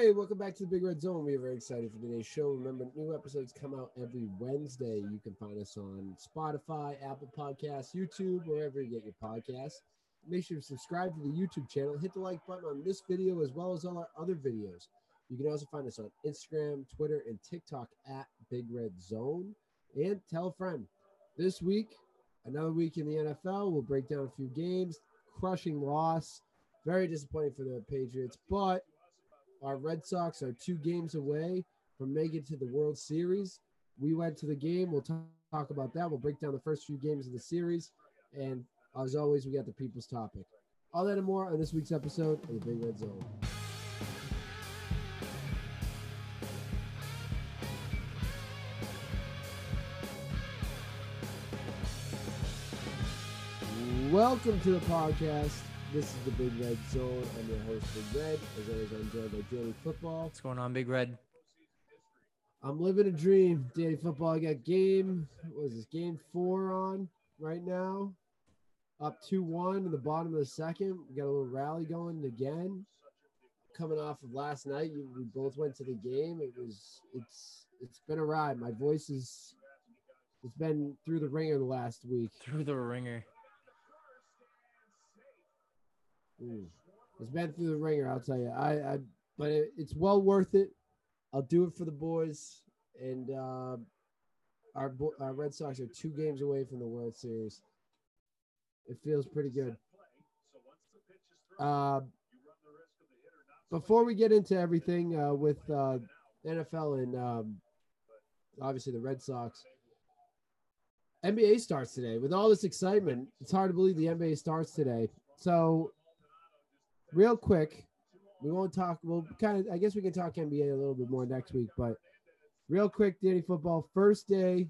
Hey, welcome back to the Big Red Zone. We are very excited for today's show. Remember, new episodes come out every Wednesday. You can find us on Spotify, Apple Podcasts, YouTube, wherever you get your podcasts. Make sure to subscribe to the YouTube channel. Hit the like button on this video as well as all our other videos. You can also find us on Instagram, Twitter, and TikTok at Big Red Zone. And tell a friend. This week, another week in the NFL. We'll break down a few games. Crushing loss. Very disappointing for the Patriots, but our Red Sox are two games away from making it to the World Series. We went to the game. We'll talk, about that. We'll break down the first few games of the series. And as always, we got the people's topic. All that and more on this week's episode of the Big Red Zone. Welcome to the podcast. This is the Big Red Zone. I'm your host, Big Red. As always, I'm joined by Daily Football. What's going on, Big Red? I'm living a dream. Daily Football. I got game. What is this? Game four on right now. Up two one in the bottom of the second. We got a little rally going again. Coming off of last night, you, we both went to the game. It was it's it's been a ride. My voice is it's been through the ringer the last week. Through the ringer. Mm. It's been through the ringer, I'll tell you. I, I but it, it's well worth it. I'll do it for the boys. And uh, our our Red Sox are two games away from the World Series. It feels pretty good. Uh, before we get into everything uh, with uh, NFL and um, obviously the Red Sox, NBA starts today. With all this excitement, it's hard to believe the NBA starts today. So real quick, we won't talk. We'll kind of, I guess we can talk NBA a little bit more next week, but real quick, Danny Football, first day.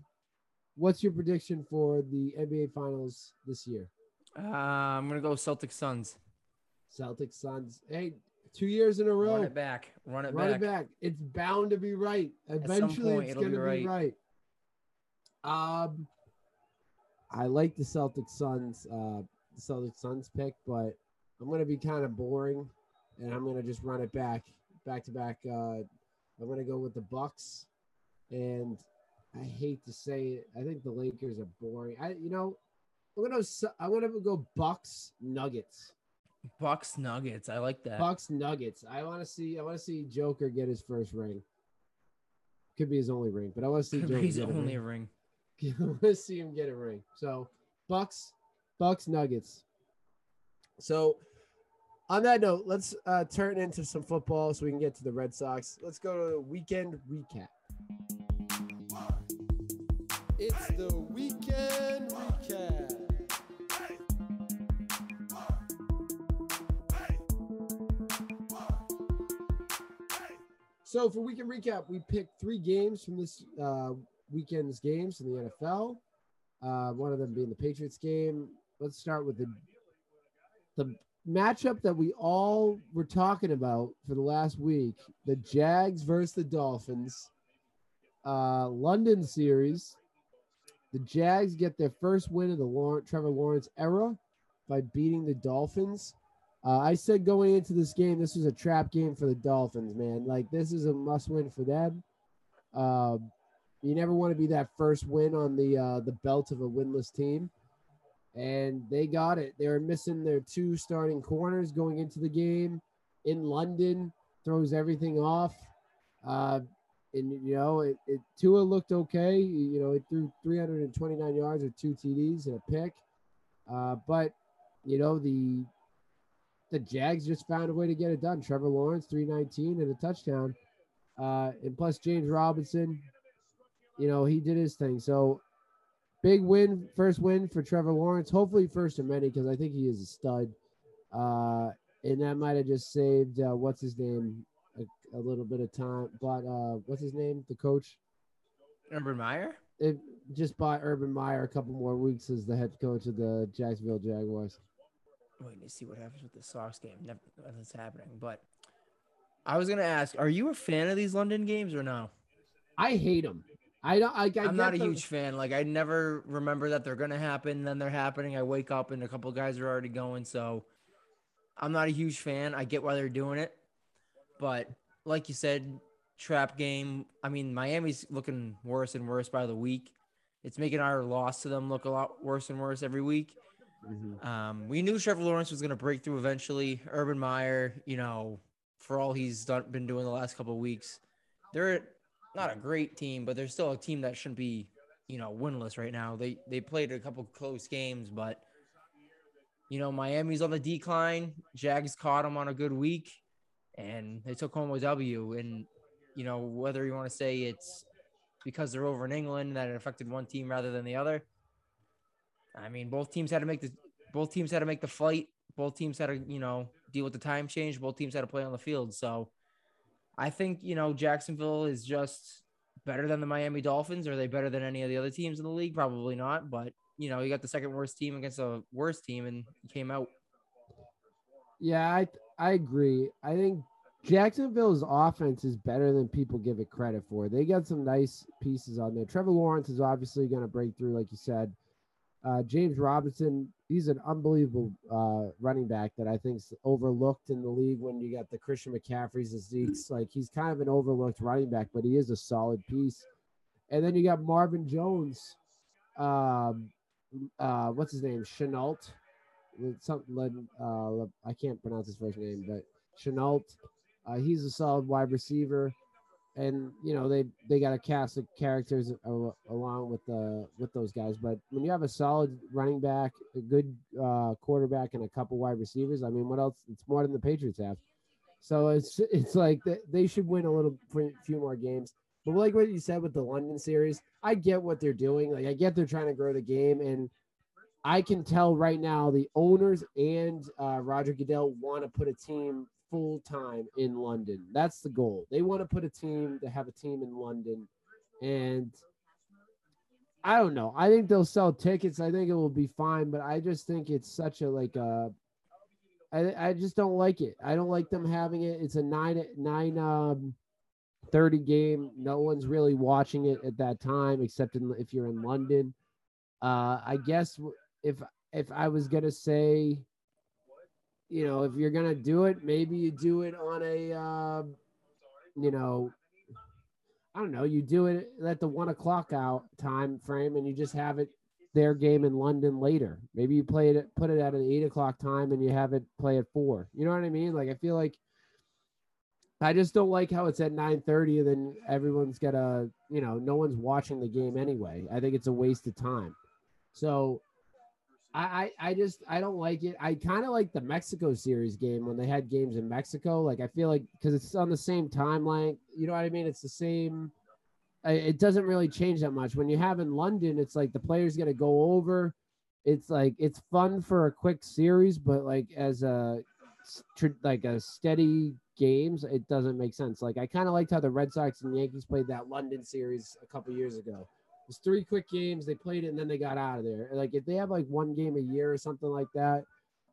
What's your prediction for the NBA Finals this year? Uh, I'm gonna go Celtics Suns. Celtics Suns. Hey, two years in a row. Run it back. Run it Run back. it back. It's bound to be right. Eventually, point, it's going be to be right. right. Um, I like the Celtics Suns. Uh, the Celtics Suns pick, but I'm going to be kind of boring, and I'm going to just run it back, back to back. Uh, I'm going to go with the Bucks, and I hate to say it, I think the Lakers are boring. I, you know, I'm going to I'm going to go Bucks Nuggets. Bucks Nuggets. I like that. Bucks Nuggets. I want to see. I want to see Joker get his first ring. Could be his only ring, but I want to see Could Joker his get a only ring. ring. I want to see him get a ring. So Bucks, Bucks Nuggets. So on that note, let's uh, turn into some football so we can get to the Red Sox. Let's go to the weekend recap. It's the weekend recap. So for weekend recap, we picked three games from this uh, weekend's games in the NFL. Uh, one of them being the Patriots game. Let's start with the the matchup that we all were talking about for the last week: the Jags versus the Dolphins. Uh, London series. The Jags get their first win of the Lawrence, Trevor Lawrence era by beating the Dolphins. Uh, I said going into this game, this was a trap game for the Dolphins, man. Like this is a must win for them. Uh, you never want to be that first win on the uh, the belt of a winless team, and they got it. They were missing their two starting corners going into the game in London. Throws everything off, uh, and you know it, it. Tua looked okay. You know, it threw 329 yards or two TDs and a pick, uh, but you know the the Jags just found a way to get it done. Trevor Lawrence, 319 and a touchdown. Uh, and plus James Robinson, you know, he did his thing. So big win, first win for Trevor Lawrence. Hopefully first of many because I think he is a stud. Uh, and that might have just saved uh, what's his name a, a little bit of time. But uh, what's his name? The coach. Urban Meyer. It just bought Urban Meyer a couple more weeks as the head coach of the Jacksonville Jaguars. Waiting to see what happens with the Sox game. Never, nothing's happening. But I was gonna ask, are you a fan of these London games or no? I hate him. I don't. I, I I'm get not a the- huge fan. Like I never remember that they're gonna happen. Then they're happening. I wake up and a couple guys are already going. So I'm not a huge fan. I get why they're doing it, but like you said, trap game. I mean, Miami's looking worse and worse by the week. It's making our loss to them look a lot worse and worse every week. Mhm. Um, we knew Trevor Lawrence was going to break through eventually. Urban Meyer, you know, for all he's done, been doing the last couple of weeks, they're not a great team, but they're still a team that shouldn't be, you know, winless right now. They they played a couple close games, but you know, Miami's on the decline. Jags caught them on a good week, and they took home a W. And you know, whether you want to say it's because they're over in England that it affected one team rather than the other. I mean, both teams had to make the both teams had to make the flight. Both teams had to, you know, deal with the time change. Both teams had to play on the field. So I think, you know, Jacksonville is just better than the Miami Dolphins. Are they better than any of the other teams in the league? Probably not. But, you know, you got the second worst team against the worst team and came out. Yeah, I I agree. I think Jacksonville's offense is better than people give it credit for. They got some nice pieces on there. Trevor Lawrence is obviously going to break through, like you said. Uh, James Robinson, he's an unbelievable uh, running back that I think's overlooked in the league. When you got the Christian McCaffreys and Zeke's, like he's kind of an overlooked running back, but he is a solid piece. And then you got Marvin Jones. Um, uh, what's his name? Shenault. Something. Uh, I can't pronounce his first name, but Shenault. Uh, he's a solid wide receiver, and you know they they got a cast of characters along with the with those guys. But when you have a solid running back, a good uh, quarterback, and a couple wide receivers, I mean, what else? It's more than the Patriots have. So it's it's like they, should win a little few more games. But like what you said with the London series, I get what they're doing. Like I get they're trying to grow the game, and I can tell right now the owners and uh, Roger Goodell want to put a team full time in London. That's the goal. They want to put a team to have a team in London, and I don't know. I think they'll sell tickets. I think it will be fine, but I just think it's such a like a. I, I just don't like it. I don't like them having it. It's a nine nine um, thirty game. No one's really watching it at that time, except in, if you're in London. Uh, I guess if if I was gonna say you know, if you're gonna do it, maybe you do it on a, uh, you know, I don't know, you do it at the one o'clock out time frame, and you just have it their game in London later. Maybe you play it, put it at an eight o'clock time, and you have it play at four. You know what I mean? Like I feel like I just don't like how it's at nine thirty, and then everyone's got a, you know, no one's watching the game anyway. I think it's a waste of time. So I, I, I just I don't like it. I kind of like the Mexico series game when they had games in Mexico. Like I feel like because it's on the same timeline. You know what I mean? It's the same. It doesn't really change that much. When you have in London, it's like the players got to go over. It's like it's fun for a quick series, but like as a like a steady games, it doesn't make sense. Like I kind of liked how the Red Sox and Yankees played that London series a couple years ago was three quick games. They played it and then they got out of there. Like if they have like one game a year or something like that,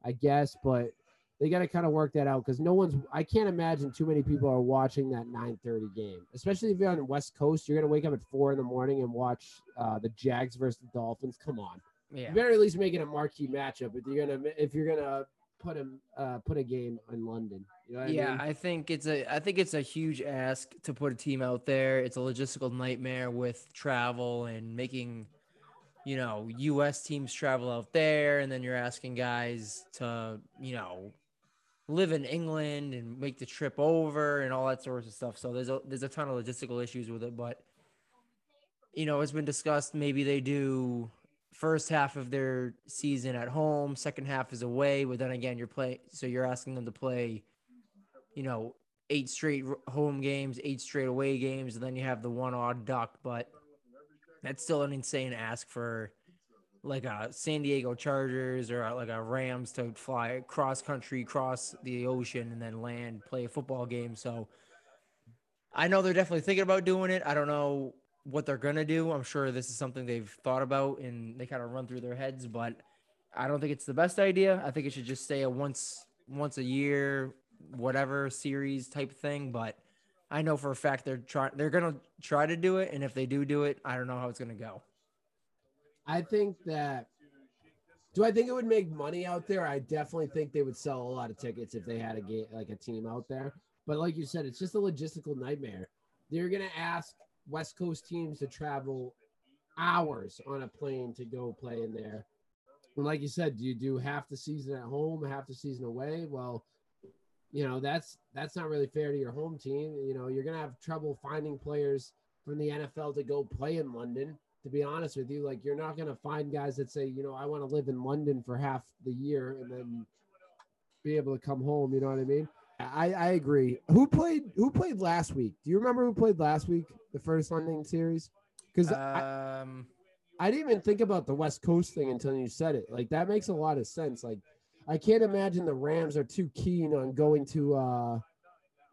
I guess, but they got to kind of work that out because no one's. I can't imagine too many people are watching that 9:30 game, especially if you're on the West Coast. You're gonna wake up at four in the morning and watch uh, the Jags versus the Dolphins. Come on, Yeah. you better at least make it a marquee matchup if you're gonna if you're gonna put a uh, put a game in London. You know yeah, I mean? I think it's a I think it's a huge ask to put a team out there. It's a logistical nightmare with travel and making you know, US teams travel out there and then you're asking guys to, you know, live in England and make the trip over and all that sorts of stuff. So there's a there's a ton of logistical issues with it, but you know, it's been discussed maybe they do first half of their season at home, second half is away, but then again you're playing so you're asking them to play you know, eight straight home games, eight straight away games, and then you have the one odd duck. But that's still an insane ask for like a San Diego Chargers or like a Rams to fly cross country, cross the ocean, and then land, play a football game. So I know they're definitely thinking about doing it. I don't know what they're gonna do. I'm sure this is something they've thought about and they kind of run through their heads, but I don't think it's the best idea. I think it should just stay a once once a year whatever series type thing, but I know for a fact they're trying they're gonna try to do it, and if they do do it, I don't know how it's gonna go. I think that. Do I think it would make money out there? I definitely think they would sell a lot of tickets if they had a game like a team out there. But like you said, it's just a logistical nightmare. They're gonna ask West Coast teams to travel hours on a plane to go play in there. And like you said, do you do half the season at home, half the season away? Well, you know that's that's not really fair to your home team. You know you're gonna have trouble finding players from the NFL to go play in London. To be honest with you, like you're not gonna find guys that say, you know, I want to live in London for half the year and then be able to come home. You know what I mean? I, I agree. Who played who played last week? Do you remember who played last week, the first London series? Because Um, I didn't even think about the West Coast thing until you said it. Like that makes a lot of sense. Like I can't imagine the Rams are too keen on going to uh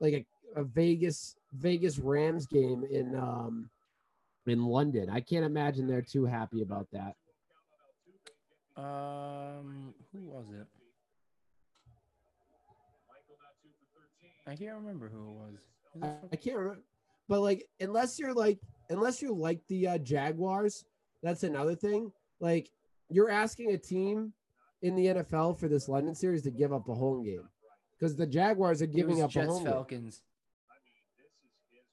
like a, a Vegas Vegas Rams game in um in London. I can't imagine they're too happy about that. um, who was it? I can't remember who it was. Who I, I can't remember. But like unless you're like unless you're like the uh, Jaguars, that's another thing. Like you're asking a team in the NFL for this London series to give up a home game. Because the Jaguars are giving up a Jets home game. Falcons.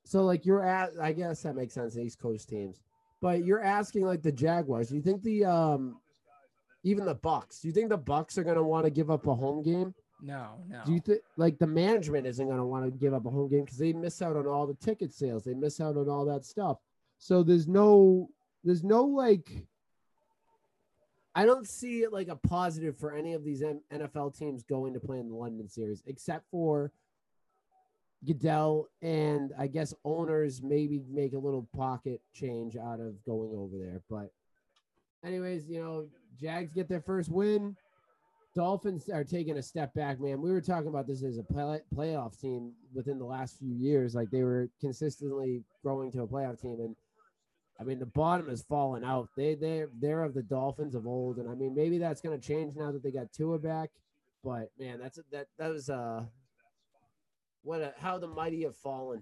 So like you're at I guess that makes sense, East Coast teams. But you're asking like the Jaguars. Do you think the um even the Bucks, do you think the Bucks are gonna want to give up a home game? No, no. Do you think like the management isn't gonna want to give up a home game because they miss out on all the ticket sales, they miss out on all that stuff. So there's no there's no like I don't see it like a positive for any of these NFL teams going to play in the London series, except for Goodell and I guess owners maybe make a little pocket change out of going over there. But anyways, you know, Jags get their first win. Dolphins are taking a step back, man. We were talking about this as a play, playoff team within the last few years. Like they were consistently growing to a playoff team, and I mean the bottom has fallen out. They they they're of the Dolphins of old, and I mean maybe that's going to change now that they got Tua back. But man, that's that that was uh what a, how the mighty have fallen.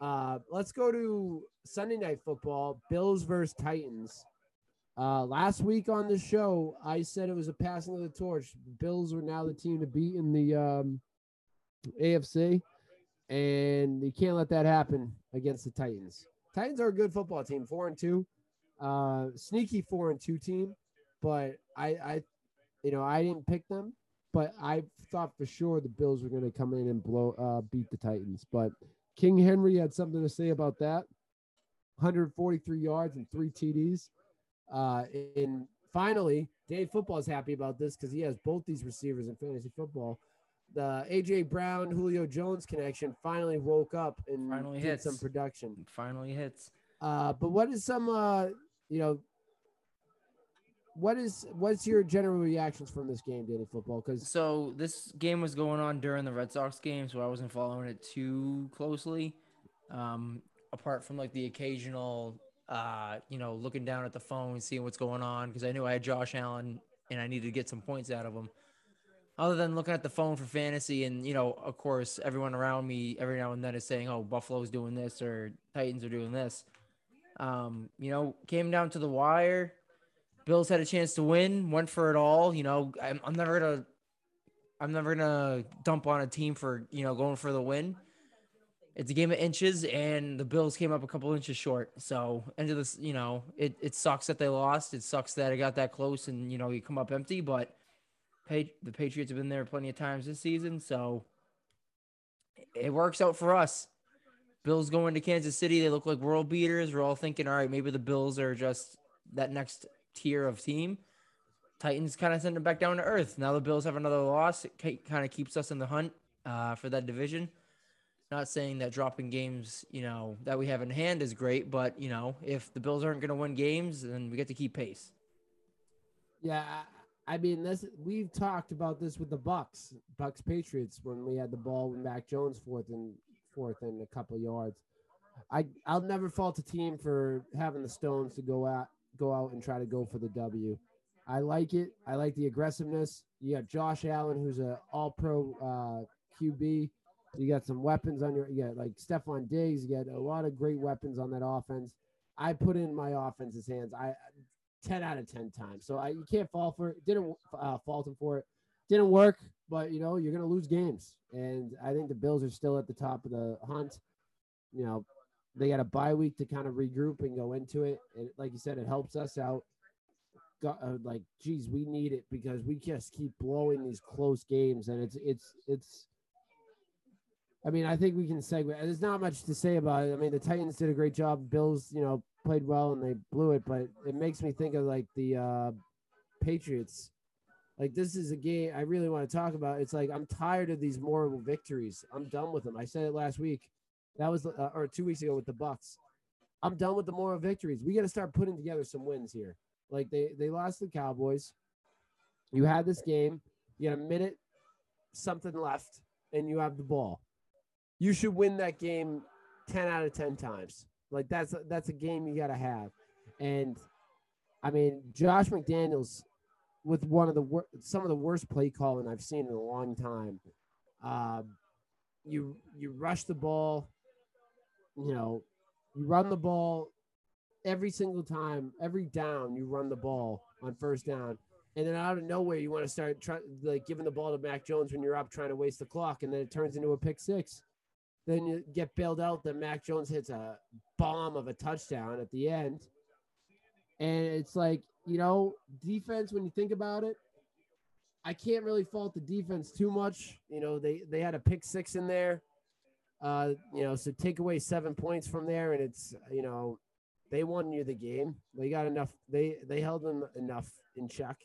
Uh, let's go to Sunday night football. Bills versus Titans. Uh, last week on the show, I said it was a passing of the torch. Bills were now the team to beat in the um, AFC, and you can't let that happen against the Titans. Titans are a good football team, four and two, uh, sneaky four and two team. But I, I, you know, I didn't pick them, but I thought for sure the Bills were going to come in and blow, uh, beat the Titans. But King Henry had something to say about that. 143 yards and three TDs. Uh, and finally, Dave Football is happy about this because he has both these receivers in fantasy football. The AJ Brown Julio Jones connection finally woke up and Finally did hits. some production. It finally hits. Uh, but what is some uh, you know, what is what's your general reactions from this game, Danny Football? Because So this game was going on during the Red Sox game, so I wasn't following it too closely. Um, apart from like the occasional, uh, you know, looking down at the phone, seeing what's going on, because I knew I had Josh Allen and I needed to get some points out of him. Other than looking at the phone for fantasy, and you know, of course, everyone around me every now and then is saying, "Oh, Buffalo's doing this" or "Titans are doing this." Um, you know, came down to the wire. Bills had a chance to win, went for it all. You know, I'm, I'm never gonna I'm never gonna dump on a team for you know going for the win. It's a game of inches, and the Bills came up a couple inches short. So end of this, you know, it, it sucks that they lost. It sucks that it got that close, and you know you come up empty. But the Patriots have been there plenty of times this season, so it works out for us. Bills going to Kansas City. They look like world beaters. We're all thinking, all right, maybe the Bills are just that next tier of team. Titans kind of send them back down to earth. Now the Bills have another loss. It kind of keeps us in the hunt uh, for that division. Not saying that dropping games, you know, that we have in hand is great, but you know, if the Bills aren't going to win games, then we get to keep pace. Yeah, I, mean this. We've talked about this with the Bucks, Bucks Patriots when we had the ball with Mac Jones fourth and fourth and a couple yards. I I'll never fault a team for having the stones to go out go out and try to go for the W. I like it. I like the aggressiveness. You got Josh Allen, who's a All Pro uh, QB. You got some weapons on your. You got like Stefon Diggs. You got a lot of great weapons on that offense. I put in my offense's hands. I 10 out of 10 times. So I you can't fall for it. Didn't uh, fault him for it. Didn't work. but you know you're going to lose games, and I think the Bills are still at the top of the hunt. You know, they got a bye week to kind of regroup and go into it. And like you said, it helps us out. Got, uh, like, geez, we need it because we just keep blowing these close games, and it's it's it's. I mean, I think we can segue. There's not much to say about it. I mean, the Titans did a great job. Bills, you know, played well and they blew it, but it makes me think of like the uh, Patriots. Like this is a game I really want to talk about. It's like I'm tired of these moral victories. I'm done with them. I said it last week. That was uh, or two weeks ago with the Bucks. I'm done with the moral victories. We got to start putting together some wins here. Like they they lost the Cowboys. You had this game. You got a minute something left, and you have the ball. You should win that game ten out of ten times. Like that's a, that's a game you got to have. And I mean, Josh McDaniels with one of the wor- some of the worst play calling I've seen in a long time. Uh, you you rush the ball, you know, you run the ball every single time, every down you run the ball on first down, and then out of nowhere you want to start trying like giving the ball to Mac Jones when you're up trying to waste the clock, and then it turns into a pick six. Then you get bailed out. Then Mac Jones hits a bomb of a touchdown at the end. And it's like, you know, defense, when you think about it, I can't really fault the defense too much. You know, they, they had a pick six in there. Uh, you know, so take away seven points from there, and it's, you know, they won you the game. They got enough, they they held them enough in check.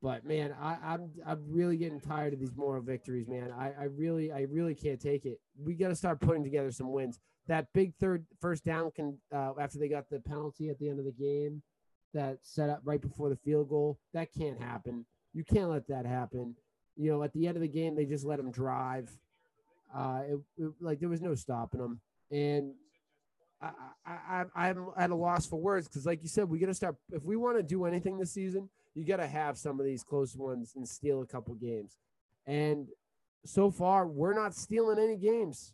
But man, I, I'm I'm really getting tired of these moral victories, man. I, I really I really can't take it. We got to start putting together some wins. That big third first down can uh, after they got the penalty at the end of the game, that set up right before the field goal. That can't happen. You can't let that happen. You know, at the end of the game, they just let them drive. Uh, it, it, like there was no stopping them, and I, I, I'm at a loss for words because, like you said, we got to start. If we want to do anything this season, you got to have some of these close ones and steal a couple games. And so far, we're not stealing any games.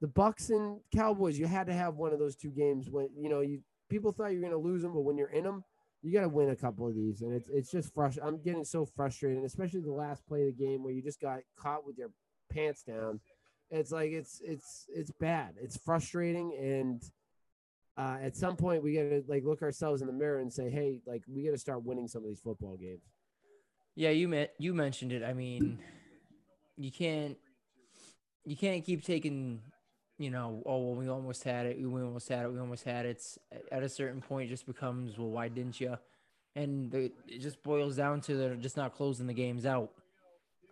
The Bucks and Cowboys, you had to have one of those two games when you know you people thought you were going to lose them, but when you're in them, you got to win a couple of these, and it's it's just frustrating. I'm getting so frustrated, especially the last play of the game where you just got caught with your pants down. It's like it's it's it's bad. It's frustrating, and uh, at some point we got to like look ourselves in the mirror and say, hey, like we got to start winning some of these football games. Yeah, you met you mentioned it. I mean, you can't you can't keep taking, you know, oh well, we almost had it, we almost had it, we almost had it. It's, at a certain point, it just becomes well, why didn't you? And the, it just boils down to they're just not closing the games out.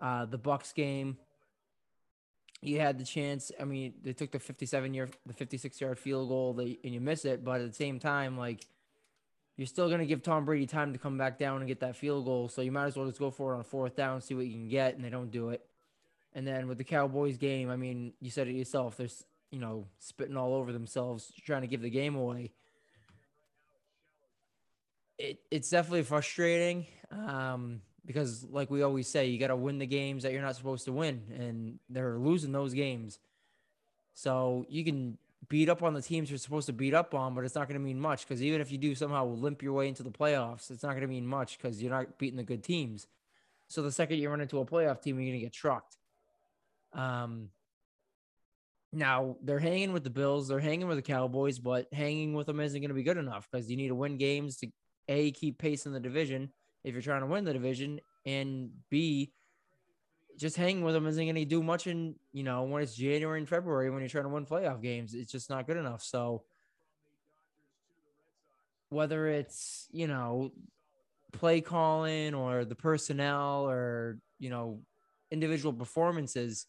Uh, the Bucks game, you had the chance. I mean, they took the 57 year, the 56 yard field goal, they, and you miss it. But at the same time, like you're still going to give Tom Brady time to come back down and get that field goal. So you might as well just go for it on fourth down, see what you can get, and they don't do it. And then with the Cowboys game, I mean, you said it yourself. There's you know spitting all over themselves, trying to give the game away. It, it's definitely frustrating. Um, because like we always say, you got to win the games that you're not supposed to win, and they're losing those games. So you can beat up on the teams you're supposed to beat up on, but it's not going to mean much because even if you do somehow limp your way into the playoffs, it's not going to mean much because you're not beating the good teams. So the second you run into a playoff team, you're going to get trucked. Um, now they're hanging with the Bills, they're hanging with the Cowboys, but hanging with them isn't going to be good enough because you need to win games to a keep pace in the division if you're trying to win the division, and B, just hanging with them isn't going to do much in you know when it's January and February when you're trying to win playoff games. It's just not good enough. So whether it's you know play calling or the personnel or you know individual performances,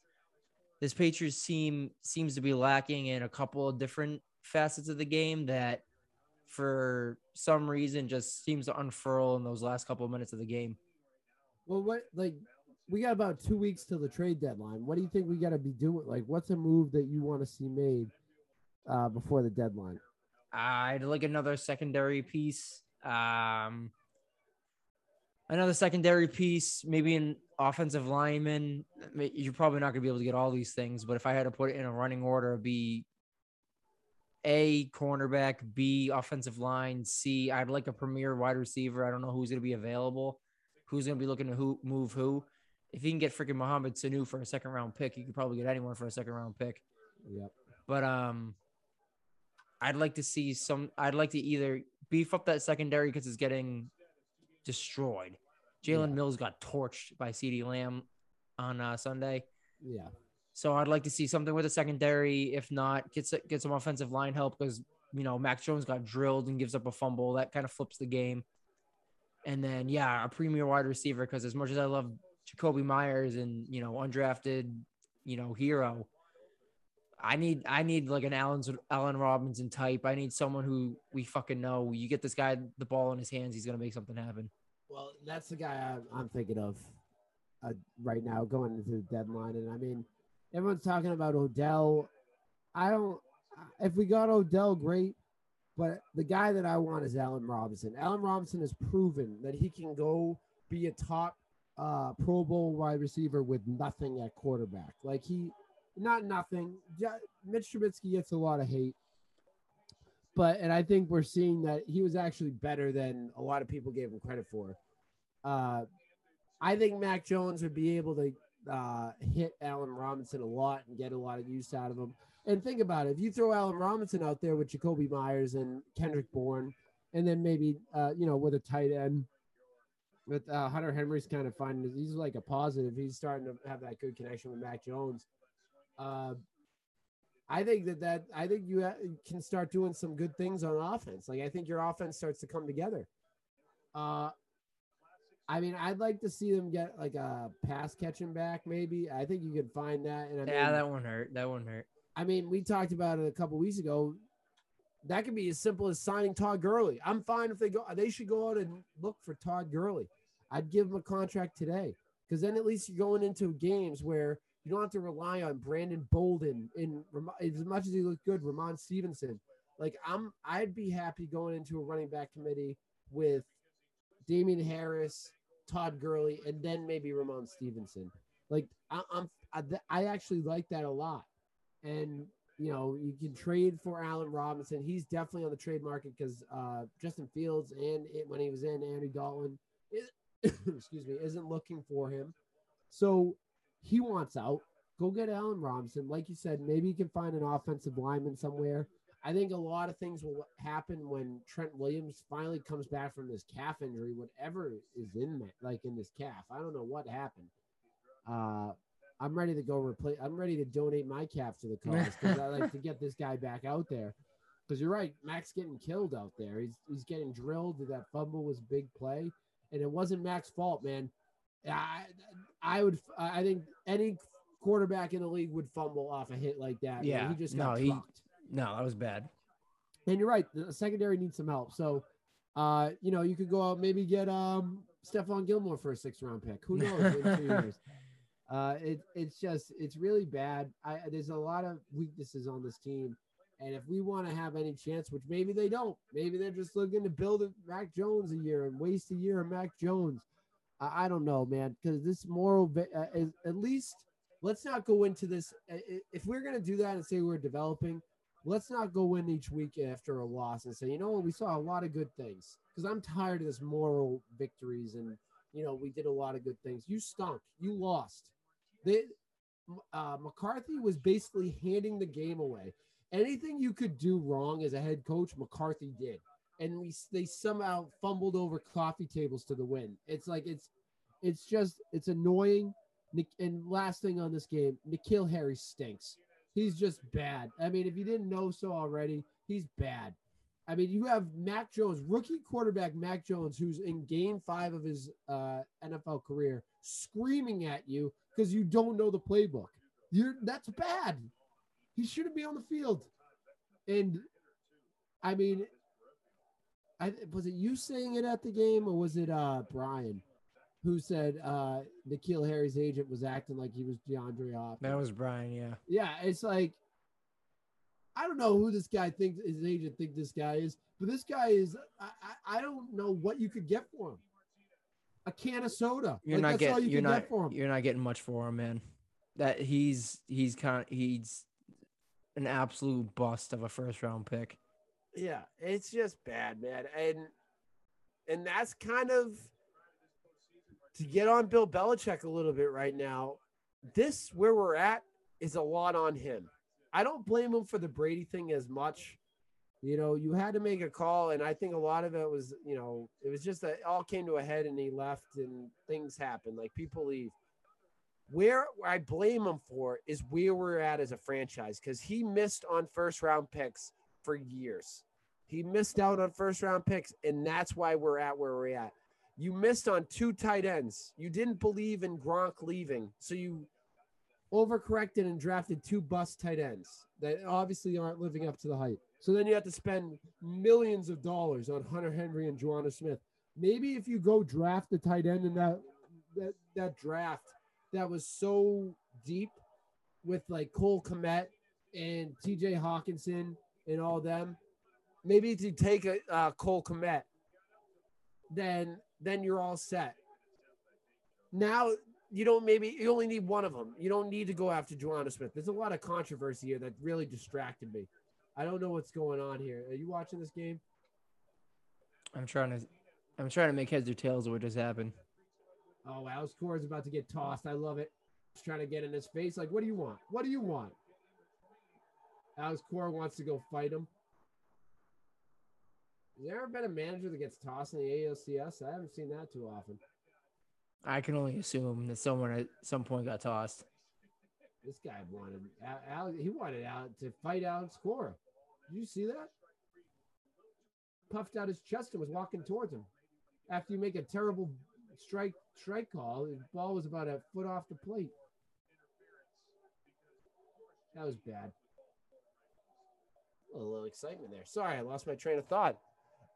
this Patriots team seems to be lacking in a couple of different facets of the game that for some reason just seems to unfurl in those last couple of minutes of the game. Well, what like we got about two weeks till the trade deadline. What do you think we got to be doing? Like, what's a move that you want to see made uh, before the deadline? I'd like another secondary piece. Um, another secondary piece, maybe an offensive lineman. You're probably not going to be able to get all these things, but if I had to put it in a running order, it'd be a cornerback, B offensive line, C I'd like a premier wide receiver. I don't know who's going to be available, who's going to be looking to who move who. If you can get freaking Mohamed Sanu for a second round pick, you could probably get anyone for a second round pick. Yep. But um, I'd like to see some. I'd like to either beef up that secondary because it's getting destroyed. Jalen Yeah. Mills got torched by CeeDee Lamb on uh, Sunday. Yeah. So I'd like to see something with the secondary. If not, get get some offensive line help because you know Max Jones got drilled and gives up a fumble. That kind of flips the game. And then yeah, a premier wide receiver because as much as I love Jakobi Meyers and you know undrafted, you know hero, I need I need like an Allen Allen Robinson type. I need someone who we fucking know. You get this guy the ball in his hands, he's gonna make something happen. Well, that's the guy I'm, I'm thinking of uh, right now going into the deadline. And I mean, everyone's talking about Odell. I don't, if we got Odell, great. But the guy that I want is Allen Robinson. Allen Robinson has proven that he can go be a top uh, Pro Bowl wide receiver with nothing at quarterback. Like he, not nothing. Mitch Trubisky gets a lot of hate. But and I think we're seeing that he was actually better than a lot of people gave him credit for. Uh, I think Mac Jones would be able to uh, hit Allen Robinson a lot and get a lot of use out of him. And think about it: if you throw Allen Robinson out there with Jakobi Meyers and Kendrick Bourne, and then maybe uh, you know with a tight end, with uh, Hunter Henry's kind of finding he's like a positive. He's starting to have that good connection with Mac Jones. Uh, I think that that I think you ha- can start doing some good things on offense. Like I think your offense starts to come together. Uh, I mean, I'd like to see them get like a pass catching back. Maybe I think you could find that. And I mean, Yeah, that one hurt. That one hurt. I mean, we talked about it a couple weeks ago. That could be as simple as signing Todd Gurley. I'm fine if they go. They should go out and look for Todd Gurley. I'd give him a contract today because then at least you're going into games where you don't have to rely on Brandon Bolden and as much as he looked good, Ramon Stevenson. Like I'm, I'd be happy going into a running back committee with Damien Harris, Todd Gurley, and then maybe Ramon Stevenson. Like I, I'm, I, I actually like that a lot. And you know, you can trade for Allen Robinson. He's definitely on the trade market because uh, Justin Fields and it, when he was in Andy Dalton, is, excuse me, isn't looking for him. So he wants out. Go get Allen Robinson. Like you said, maybe you can find an offensive lineman somewhere. I think a lot of things will happen when Trent Williams finally comes back from this calf injury, whatever is in that, like in this calf. I don't know what happened. Uh, I'm ready to go replace. I'm ready to donate my calf to the cause because I like to get this guy back out there. Because you're right, Mac's getting killed out there. He's he's getting drilled. That fumble was big play, and it wasn't Mac's fault, man. I I would I think any quarterback in the league would fumble off a hit like that. man. Yeah, he just no, got he- trucked. No, that was bad. And you're right, the secondary needs some help. So, uh, you know, you could go out maybe get um Stephon Gilmore for a six round pick. Who knows? in two years. Uh, it, it's just it's really bad. I there's a lot of weaknesses on this team, and if we want to have any chance, which maybe they don't, maybe they're just looking to build a Mac Jones a year and waste a year of Mac Jones. I, I don't know, man, because this moral uh, is at least let's not go into this. uh, If we're gonna do that and say we're developing, let's not go in each week after a loss and say, you know what, we saw a lot of good things. Because I'm tired of this moral victories and you know we did a lot of good things. You stunk. You lost. They, uh, McCarthy was basically handing the game away. Anything you could do wrong as a head coach, McCarthy did, and we they somehow fumbled over coffee tables to the win. It's like it's it's just it's annoying. And last thing on this game, N'Keal Harry stinks. He's just bad. I mean, if you didn't know so already, he's bad. I mean, you have Mac Jones, rookie quarterback Mac Jones, who's in game five of his uh, NFL career, screaming at you because you don't know the playbook. You're that's bad. He shouldn't be on the field. And I mean, I was it you saying it at the game or was it uh Brian who said uh N'Keal Harry's agent was acting like he was DeAndre Hopkins? That was Brian. Yeah. Yeah, it's like I don't know who this guy thinks his agent think this guy is, but this guy is I, I, I don't know what you could get for him. A can of soda. You're Like, not getting. you You're not. get for him. You're not getting much for him, man. That he's he's kind. of, He's an absolute bust of a first round pick. Yeah, it's just bad, man. And and that's kind of to get on Bill Belichick a little bit right now, this where we're at is a lot on him. I don't blame him for the Brady thing as much. You know, you had to make a call, and I think a lot of it was, you know, it was just that all came to a head and he left and things happen. Like people leave. Where I blame him for is where we're at as a franchise because he missed on first round picks for years. He missed out on first round picks, and that's why we're at where we're at. You missed on two tight ends. You didn't believe in Gronk leaving, so you overcorrected and drafted two bust tight ends that obviously aren't living up to the hype. So then you have to spend millions of dollars on Hunter Henry and Jonnu Smith. Maybe if you go draft the tight end in that that that draft that was so deep with like Cole Kmet and TJ Hockenson and all them, maybe to take a uh, Cole Kmet, then then you're all set. Now you don't maybe you only need one of them. You don't need to go after Jonnu Smith. There's a lot of controversy here that really distracted me. I don't know what's going on here. Are you watching this game? I'm trying to I'm trying to make heads or tails of what just happened. Oh, Alex Cora is about to get tossed. I love it. He's trying to get in his face. Like, what do you want? What do you want? Alex Cora wants to go fight him. Has there ever been a manager that gets tossed in the ALCS? I haven't seen that too often. I can only assume that someone at some point got tossed. This guy wanted Alex. He wanted out to fight Alex Cora. Did you see that? Puffed out his chest and was walking towards him. After you make a terrible strike strike call, the ball was about a foot off the plate. That was bad. A little excitement there. Sorry, I lost my train of thought.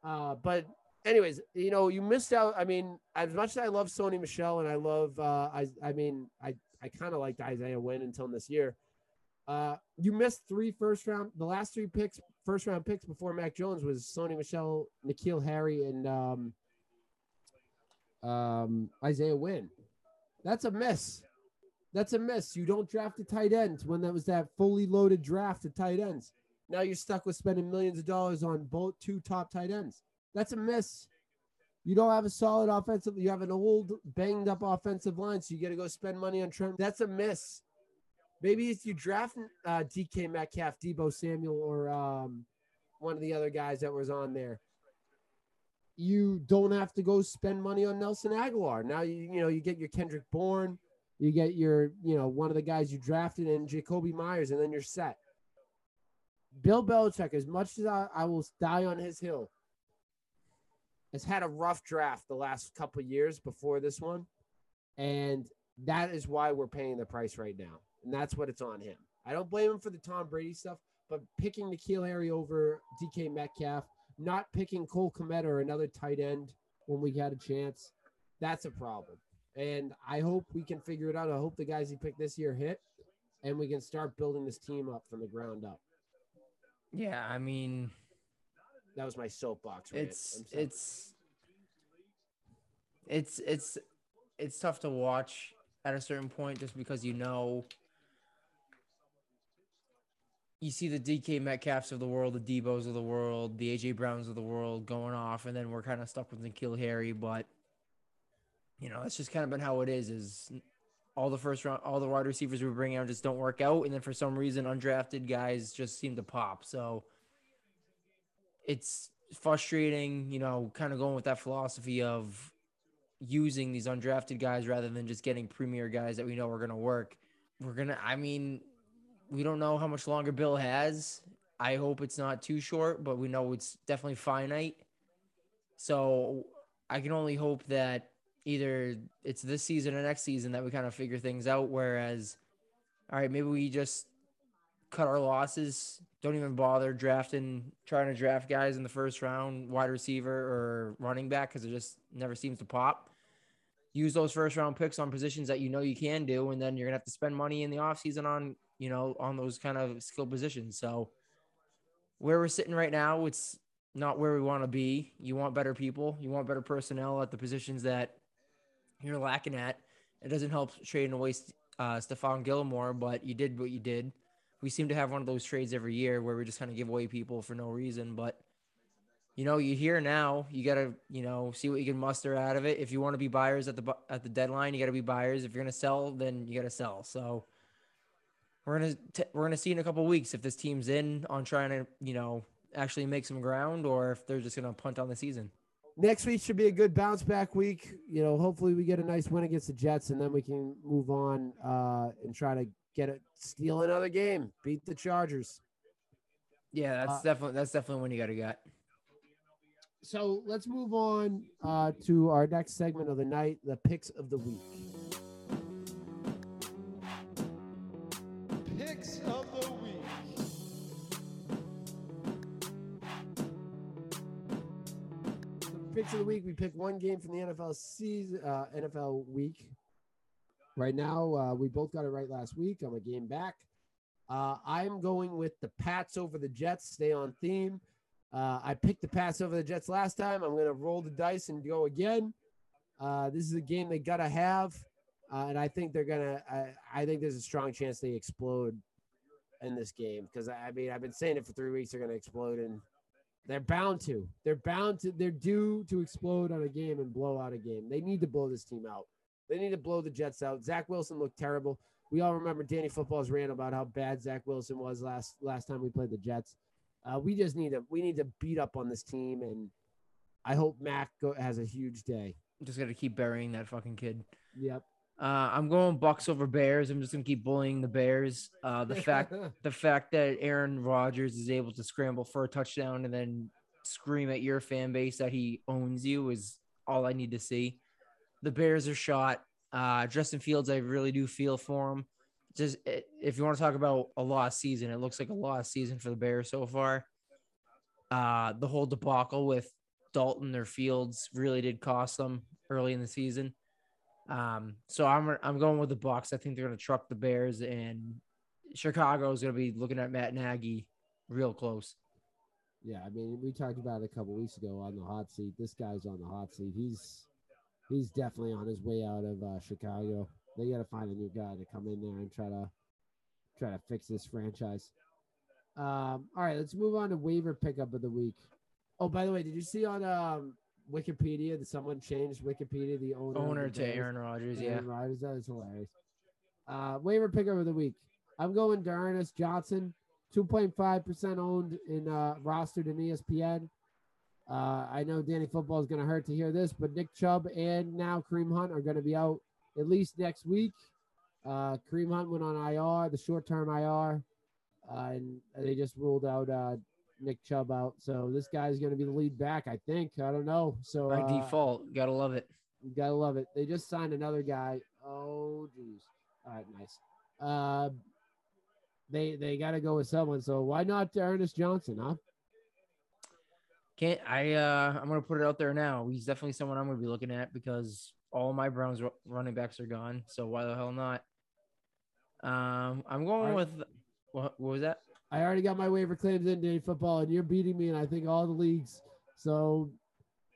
Uh, but anyways, you know, you missed out. I mean, as much as I love Sony Michel and I love, uh, I, I mean, I, I kind of liked Isaiah Wynn until this year. Uh, you missed three first round, the last three picks, first round picks before Mac Jones was Sony Michel, N'Keal Harry, and um, um, Isaiah Wynn. That's a miss. That's a miss. You don't draft a tight end when that was that fully loaded draft of tight ends. Now you're stuck with spending millions of dollars on both two top tight ends. That's a miss. You don't have a solid offensive. You have an old, banged up offensive line, so you got to go spend money on Trent. That's a miss. Maybe if you draft uh, DK Metcalf, Deebo Samuel, or um, one of the other guys that was on there, you don't have to go spend money on Nelson Agholor. Now you you know you get your Kendrick Bourne, you get your you know one of the guys you drafted in Jakobi Meyers, and then you're set. Bill Belichick, as much as I, I will die on his hill, has had a rough draft the last couple years before this one, and that is why we're paying the price right now, and that's what it's on him. I don't blame him for the Tom Brady stuff, but picking N'Keal Harry over DK Metcalf, not picking Cole Kmet or another tight end when we had a chance, that's a problem. And I hope we can figure it out. I hope the guys he picked this year hit, and we can start building this team up from the ground up. Yeah, I mean, that was my soapbox. Rant. It's it's it's it's it's tough to watch at a certain point just because you know you see the DK Metcalfs of the world, the Deebos of the world, the AJ Browns of the world going off, and then we're kind of stuck with N'Keal Harry. But you know, that's just kind of been how it is. Is all the first round, all the wide receivers we bring out just don't work out, and then for some reason, undrafted guys just seem to pop. So it's frustrating, you know, kind of going with that philosophy of using these undrafted guys rather than just getting premier guys that we know are going to work. We're going to, I mean, we don't know how much longer Bill has. I hope it's not too short, but we know it's definitely finite. So I can only hope that either it's this season or next season that we kind of figure things out. Whereas, all right, maybe we just cut our losses. Don't even bother drafting, trying to draft guys in the first round, wide receiver or running back, because it just never seems to pop. Use those first round picks on positions that you know you can do, and then you're gonna have to spend money in the offseason on, you know, on those kind of skill positions. So where we're sitting right now, it's not where we want to be. You want better people, you want better personnel at the positions that you're lacking at. It doesn't help trading away uh, Stephon Gilmore, but you did what you did we seem to have one of those trades every year where we just kind of give away people for no reason. But you know, you here now. You gotta, you know, see what you can muster out of it. If you want to be buyers at the at the deadline, you gotta be buyers. If you're gonna sell, then you gotta sell. So we're gonna t- we're gonna see in a couple weeks if this team's in on trying to, you know, actually make some ground, or if they're just gonna punt on the season. Next week should be a good bounce back week. You know, hopefully we get a nice win against the Jets, and then we can move on uh, and try to get it, steal another game, beat the Chargers. Yeah, that's Uh, definitely that's definitely when you gotta get. So let's move on uh, to our next segment of the night, the picks of the week. The week. We pick one game from the NFL season, uh, NFL week. Right now, uh, we both got it right last week. I'm a game back. Uh, I'm going with the Pats over the Jets. Stay on theme. Uh, I picked the Pats over the Jets last time. I'm going to roll the dice and go again. Uh, this is a game they gotta have, uh, and I think they're gonna. I, I think there's a strong chance they explode in this game because I mean I've been saying it for three weeks. They're gonna explode, and they're bound to. They're bound to. They're due to explode on a game and blow out a game. They need to blow this team out. They need to blow the Jets out. Zach Wilson looked terrible. We all remember Danny Football's rant about how bad Zach Wilson was last last time we played the Jets. Uh, we just need to we need to beat up on this team, and I hope Mac go, has a huge day. Just gotta keep burying that fucking kid. Yep. Uh, I'm going Bucks over Bears. I'm just gonna keep bullying the Bears. Uh, the fact the fact that Aaron Rodgers is able to scramble for a touchdown and then scream at your fan base that he owns you is all I need to see. The Bears are shot. Uh, Justin Fields, I really do feel for him. Just if you want to talk about a lost season, it looks like a lost season for the Bears so far. Uh, the whole debacle with Dalton or Fields really did cost them early in the season. Um, so I'm I'm going with the Bucks. I think they're going to truck the Bears, and Chicago is going to be looking at Matt Nagy real close. Yeah, I mean, we talked about it a couple weeks ago on the hot seat. This guy's on the hot seat. He's he's definitely on his way out of uh, Chicago. They got to find a new guy to come in there and try to try to fix this franchise. Um, all right, let's move on to waiver pickup of the week. Oh, by the way, did you see on um, Wikipedia that someone changed Wikipedia the owner Owner the to? Aaron Rodgers, yeah. Aaron Rodgers. That is hilarious. Uh, waiver pickup of the week. I'm going D'Ernest Johnson, 2.5% owned in uh, rostered in ESPN. Uh, I know Danny Football is going to hurt to hear this, but Nick Chubb and now Kareem Hunt are going to be out at least next week. Uh, Kareem Hunt went on IR, the short term IR, uh, and they just ruled out uh, Nick Chubb out. So this guy's going to be the lead back, I think. I don't know. So By uh, default, gotta love it. gotta love it. They just signed another guy. Oh, geez. All right, nice. Uh, they they got to go with someone. So why not Ernest Johnson, huh? Can't I? Uh, I'm gonna put it out there now. He's definitely someone I'm gonna be looking at because all my Browns running backs are gone. So why the hell not? Um, I'm going Alright. with what, what was that? I already got my waiver claims in day football, and you're beating me, and I think all the leagues. So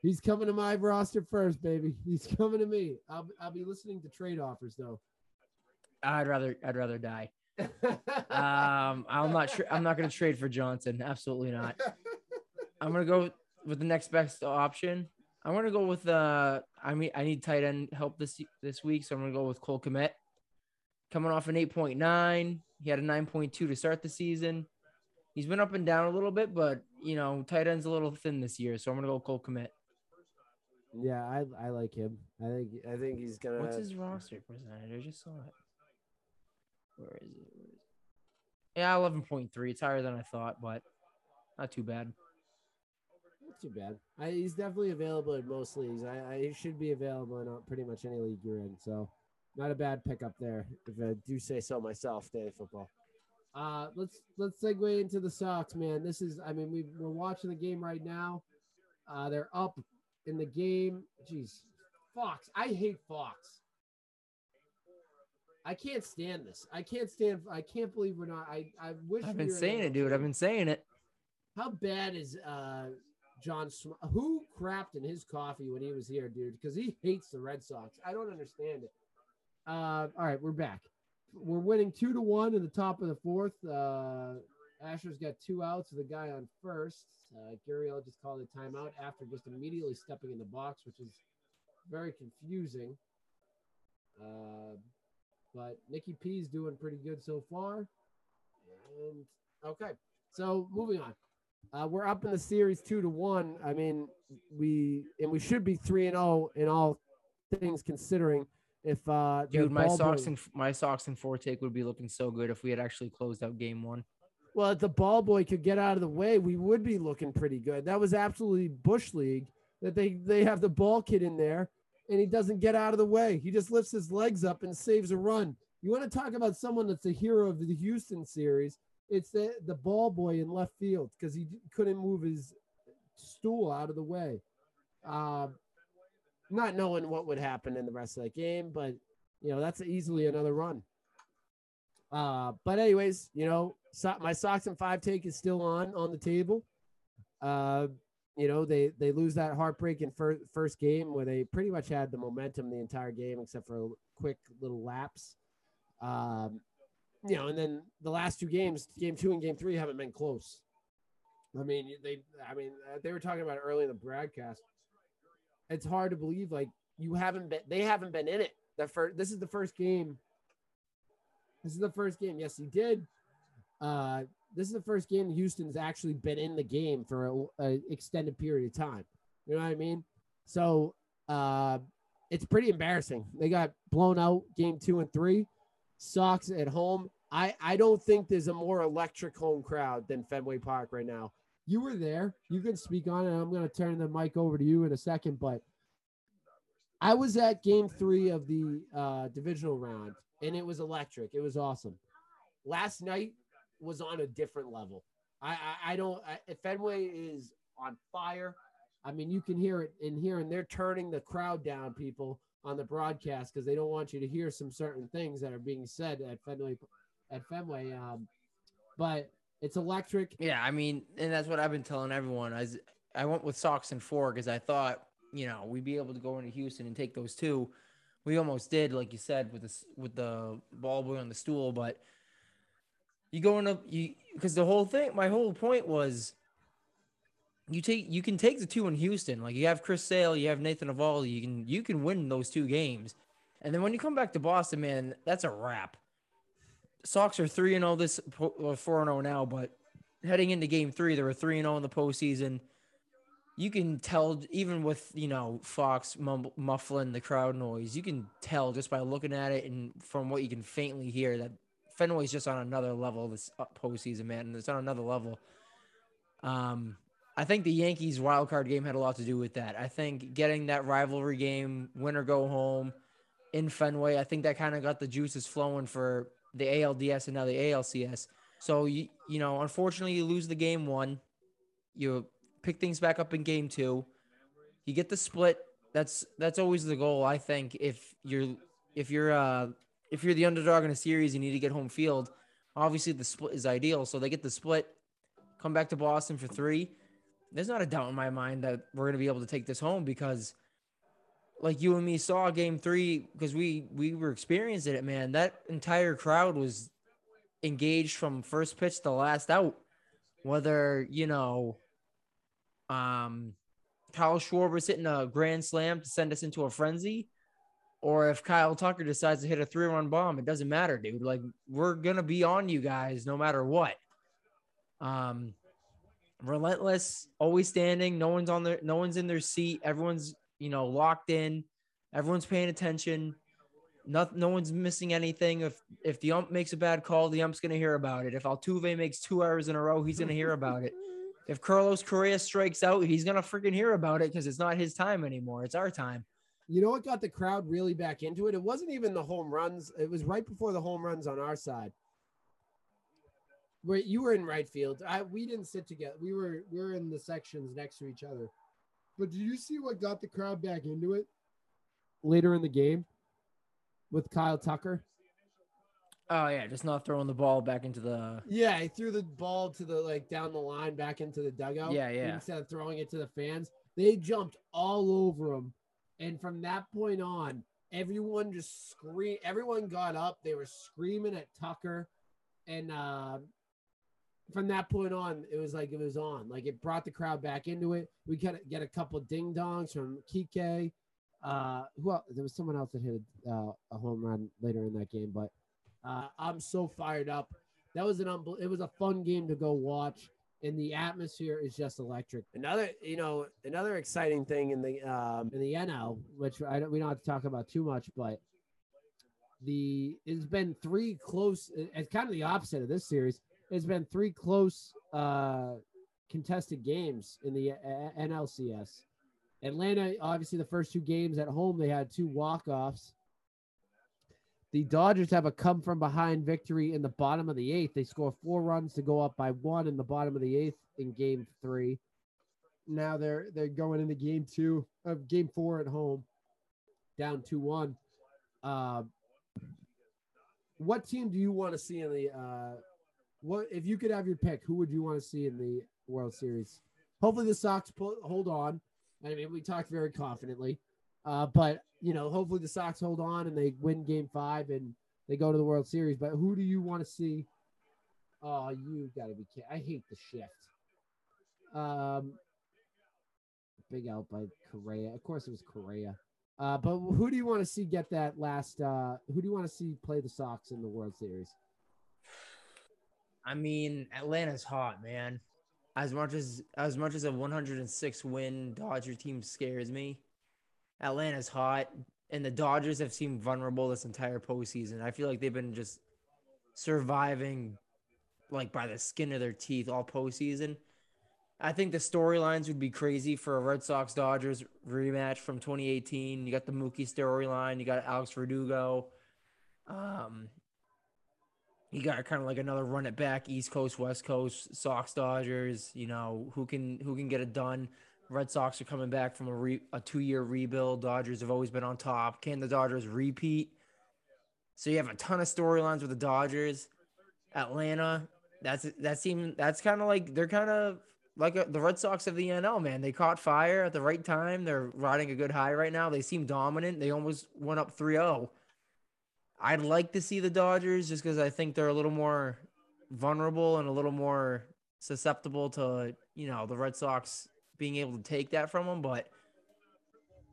he's coming to my roster first, baby. He's coming to me. I'll I'll be listening to trade offers though. I'd rather I'd rather die. Um, I'm not sure. I'm not gonna trade for Johnson. Absolutely not. I'm gonna go with the next best option. I'm gonna go with uh I mean I need tight end help this this week, so I'm gonna go with Cole Kmet. Coming off an 8.9, he had a 9.2 to start the season. He's been up and down a little bit, but you know, tight end's a little thin this year, so I'm gonna go Cole Kmet. yeah, I I like him. I think I think he's gonna. What's his roster percentage? I just saw it. Where is it? Where is it? Yeah, 11.3. It's higher than I thought, but not too bad. Not too bad. I, he's definitely available in most leagues. I, I he should be available in uh, pretty much any league you're in. So, not a bad pickup there, if I do say so myself. Day football. Uh, let's let's segue into the Sox, man. This is, I mean, we we're watching the game right now. Uh, they're up in the game. Jeez, Fox. I hate Fox. I can't stand this. I can't stand. I can't believe we're not. I I wish I've we been were saying it, dude. I've been saying it. how bad is uh John Sm- who crapped in his coffee when he was here, dude? Because he hates the Red Sox. I don't understand it. Uh, all right, we're back. We're winning two to one in the top of the fourth. Uh, Astros got two outs with a guy on first. Uh, Gurriel just called a timeout after just immediately stepping in the box, which is very confusing. Uh, but Nicky P's doing pretty good so far. And okay, so moving on. Uh, we're up in the series two to one. I mean, we and we should be three and zero in all things considering. If uh, Dude, my Sox boy- and my Sox and four take would be looking so good if we had actually closed out game one. well, if the ball boy could get out of the way, we would be looking pretty good. That was absolutely bush league that they they have the ball kid in there and he doesn't get out of the way. He just lifts his legs up and saves a run. You want to talk about someone that's a hero of the Houston series? It's the the ball boy in left field because he couldn't move his stool out of the way. Uh, not knowing what would happen in the rest of that game, but you know that's easily another run. Uh, but anyways, you know, so, my Sox and five take is still on on the table. Uh, you know, they they lose that heartbreaking first first game where they pretty much had the momentum the entire game except for a quick little lapse. Um, you know, and then the last two games, game two and game three, haven't been close. I mean, they, I mean, uh, they were talking about early in the broadcast. It's hard to believe, like you haven't been, they haven't been in it. The first, this is the first game. This is the first game. Yes, he did. Uh, this is the first game Houston's actually been in the game for a, a extended period of time. You know what I mean? So uh, it's pretty embarrassing. They got blown out game two and three. Sox at home. I, I don't think there's a more electric home crowd than Fenway Park right now. You were there. You can speak on it. I'm going to turn the mic over to you in a second, but I was at game three of the uh, divisional round, and it was electric. It was awesome. Last night was on a different level. I I, I don't. I, Fenway is on fire. I mean, you can hear it in here, and they're turning the crowd down, people, on the broadcast because they don't want you to hear some certain things that are being said at Fenway. At Fenway, um, but it's electric. Yeah, I mean, and that's what I've been telling everyone. I, I went with Sox and four because I thought you know we'd be able to go into Houston and take those two. We almost did, like you said, with this with the ball boy on the stool, but you go into you because the whole thing, my whole point was you take you can take the two in Houston. Like you have Chris Sale, you have Nathan Eovaldi, you can you can win those two games, and then when you come back to Boston, man, that's a wrap. Sox are three and zero this four and zero now, but heading into Game Three, they were three and zero in the postseason. You can tell, even with you know Fox mumble, muffling the crowd noise, you can tell just by looking at it and from what you can faintly hear that Fenway's just on another level this uh, postseason, man. And it's on another level. Um, I think the Yankees wild card game had a lot to do with that. I think getting that rivalry game, win or go home in Fenway, I think that kind of got the juices flowing for the ALDS and now the ALCS. So you you know, unfortunately, you lose the game one. You pick things back up in game two. You get the split. That's that's always the goal. I think if you're if you're uh if you're the underdog in a series, you need to get home field. Obviously, the split is ideal. So they get the split, come back to Boston for three. There's not a doubt in my mind that we're gonna be able to take this home because like you and me saw game three because we we were experiencing it, man. That entire crowd was engaged from first pitch to last out. Whether you know, um, Kyle Schwarber's hitting a grand slam to send us into a frenzy, or if Kyle Tucker decides to hit a three-run bomb, it doesn't matter, dude. Like we're gonna be on you guys no matter what. Um, relentless, always standing. No one's on their, no one's in their seat. Everyone's you know locked in. Everyone's paying attention. No, no one's missing anything. If if the ump makes a bad call, the ump's gonna hear about it. If Altuve makes two errors in a row, he's gonna hear about it. If Carlos Correa strikes out, he's gonna freaking hear about it because it's not his time anymore. It's our time. You know what got the crowd really back into it? It wasn't even the home runs. It was right before the home runs on our side. Where you were in right field. I we didn't sit together. We were we were in the sections next to each other. But did you see what got the crowd back into it later in the game with Kyle Tucker? Oh yeah, just not throwing the ball back into the. Yeah, he threw the ball to the like down the line back into the dugout. Yeah, yeah. Instead of throwing it to the fans, they jumped all over him, and from that point on, everyone just screamed. Everyone got up. They were screaming at Tucker, and uh, from that point on, it was like it was on. Like it brought the crowd back into it. We could get a couple ding dongs from Kike. Uh, well, there was someone else that hit a, uh, a home run later in that game, but uh, I'm so fired up. That was an unbel- it was a fun game to go watch, and the atmosphere is just electric. Another, you know, another exciting thing in the um, in the NL, which I don't, we don't have to talk about too much, but the it's been three close. It's kind of the opposite of this series. It's been three close uh, contested games in the uh, NLCS. Atlanta, obviously, the first two games at home, they had two walk offs. The Dodgers have a come from behind victory in the bottom of the eighth. They score four runs to go up by one in the bottom of the eighth in game three. Now they're they're going into game two of game four at home, down two one. Uh, what team do you want to see in the uh, what if you could have your pick? Who would you want to see in the World Series? Hopefully the Sox pull, hold on. I mean, we talked very confidently, uh, but you know, hopefully the Sox hold on and they win Game Five and they go to the World Series. But who do you want to see? Oh, you got to be kidding! I hate the shift. Um, big out by Correa. Of course, it was Correa. Uh, but who do you want to see get that last? Uh, who do you want to see play the Sox in the World Series? I mean, Atlanta's hot, man. As much as as much as a 106 win Dodger team scares me, Atlanta's hot, and the Dodgers have seemed vulnerable this entire postseason. I feel like they've been just surviving, like by the skin of their teeth all postseason. I think the storylines would be crazy for a Red Sox Dodgers rematch from 2018. You got the Mookie storyline, you got Alex Verdugo. Um, you got kind of like another run it back, East Coast, West Coast, Sox Dodgers. You know who can who can get it done. Red Sox are coming back from a re, a two year rebuild. Dodgers have always been on top. Can the Dodgers repeat? So you have a ton of storylines with the Dodgers. Atlanta, that's that seems that's kind of like they're kind of like a, the Red Sox of the NL, man. They caught fire at the right time. They're riding a good high right now. They seem dominant. They almost went up 3-0 I'd like to see the Dodgers just because I think they're a little more vulnerable and a little more susceptible to you know the Red Sox being able to take that from them. But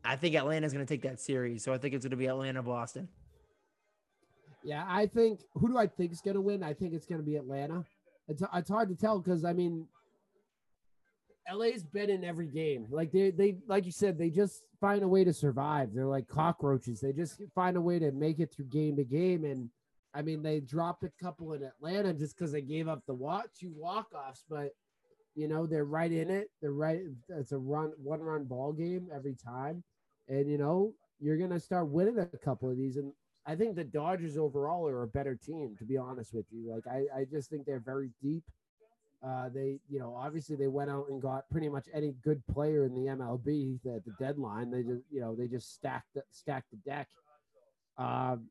I think Atlanta's going to take that series, so I think it's going to be Atlanta Boston. Yeah, I think who do I think is going to win? I think it's going to be Atlanta. It's it's hard to tell because I mean LA's been in every game. Like they they like you said, they just find a way to survive. They're like cockroaches. They just find a way to make it through game to game. And I mean, they dropped a couple in Atlanta just because they gave up the walk two walk offs, but you know they're right in it. They're right. It's a run one run ball game every time, and you know you're gonna start winning a couple of these. And I think the Dodgers overall are a better team, to be honest with you. Like I, I just think they're very deep. Uh, they, you know, obviously they went out and got pretty much any good player in the MLB at the deadline. They just, you know, they just stacked the, stacked the deck. Um,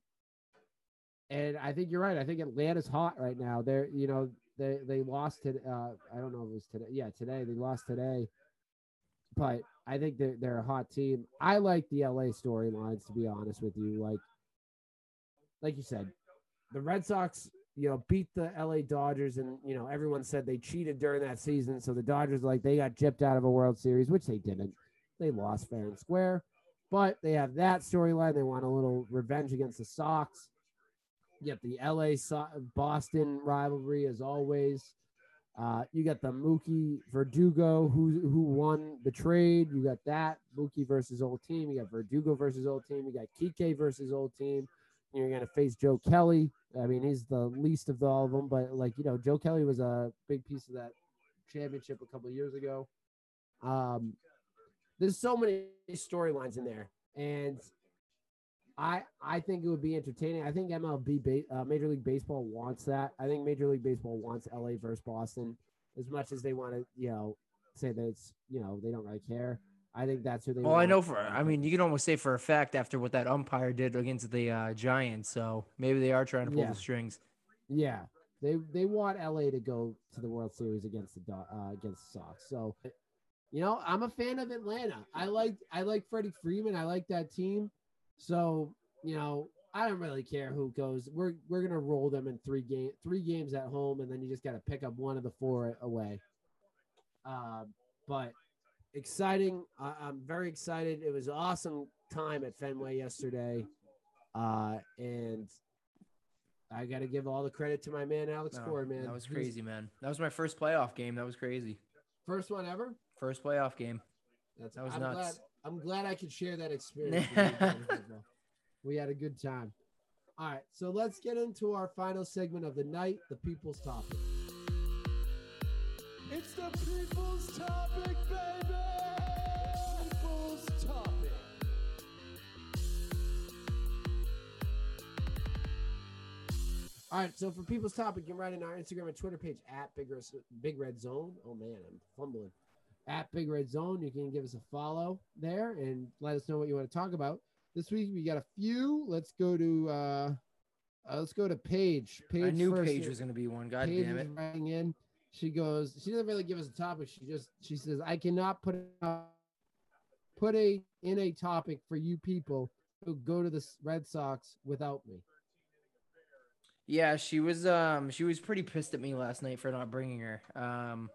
and I think you're right. I think Atlanta's hot right now. They're, you know, they they lost to. Uh, I don't know if it was today. Yeah, today they lost today. But I think they're they're a hot team. I like the LA storylines to be honest with you. Like, like you said, the Red Sox you know, beat the LA Dodgers, and you know, everyone said they cheated during that season. So the Dodgers, like, they got gypped out of a World Series, which they didn't. They lost fair and square, but they have that storyline. They want a little revenge against the Sox. You the LA Boston rivalry as always. Uh, you got the Mookie Verdugo who who won the trade. You got that Mookie versus old team. You got Verdugo versus old team. You got Kike versus old team. You're going to face Joe Kelly. I mean, he's the least of all of them, but like you know, Joe Kelly was a big piece of that championship a couple years ago. Um, there's so many storylines in there, and I I think it would be entertaining. I think MLB uh, Major League Baseball wants that. I think Major League Baseball wants LA versus Boston as much as they want to, you know, say that it's you know they don't really care. I think that's who they. Well. I know for. I mean, you can almost say for a fact after what that umpire did against the uh, Giants. So maybe they are trying to pull yeah. the strings. Yeah, they they want LA to go to the World Series against the uh, against the Sox. So, you know, I'm a fan of Atlanta. I like I like Freddie Freeman. I like that team. So, you know, I don't really care who goes. We're we're gonna roll them in three game three games at home, and then you just got to pick up one of the four away. Uh, but exciting. I, I'm very excited. It was an awesome time at Fenway yesterday, uh, and I got to give all the credit to my man Alex Cora. Man, that was He's- crazy, man. That was my first playoff game. That was crazy. First one ever. First playoff game. That's That was I'm nuts. Glad, I'm glad I could share that experience. with you guys as well. we had a good time. All right, so let's get into our final segment of the night, the people's topic. It's the people's topic, baby! People's topic. All right, so for people's topic, you can write in our Instagram and Twitter page at Big Red, Big Red Zone. Oh man, I'm fumbling. At Big Red Zone, you can give us a follow there and let us know what you want to talk about. This week we got a few. Let's go to uh, uh let's go to Paige. Paige I knew first Paige was gonna be one. God Paige damn is it. writing in. She goes. She doesn't really give us a topic. She just she says, "I cannot put a, put a in a topic for you people who go to the Red Sox without me." Yeah, she was um she was pretty pissed at me last night for not bringing her. Um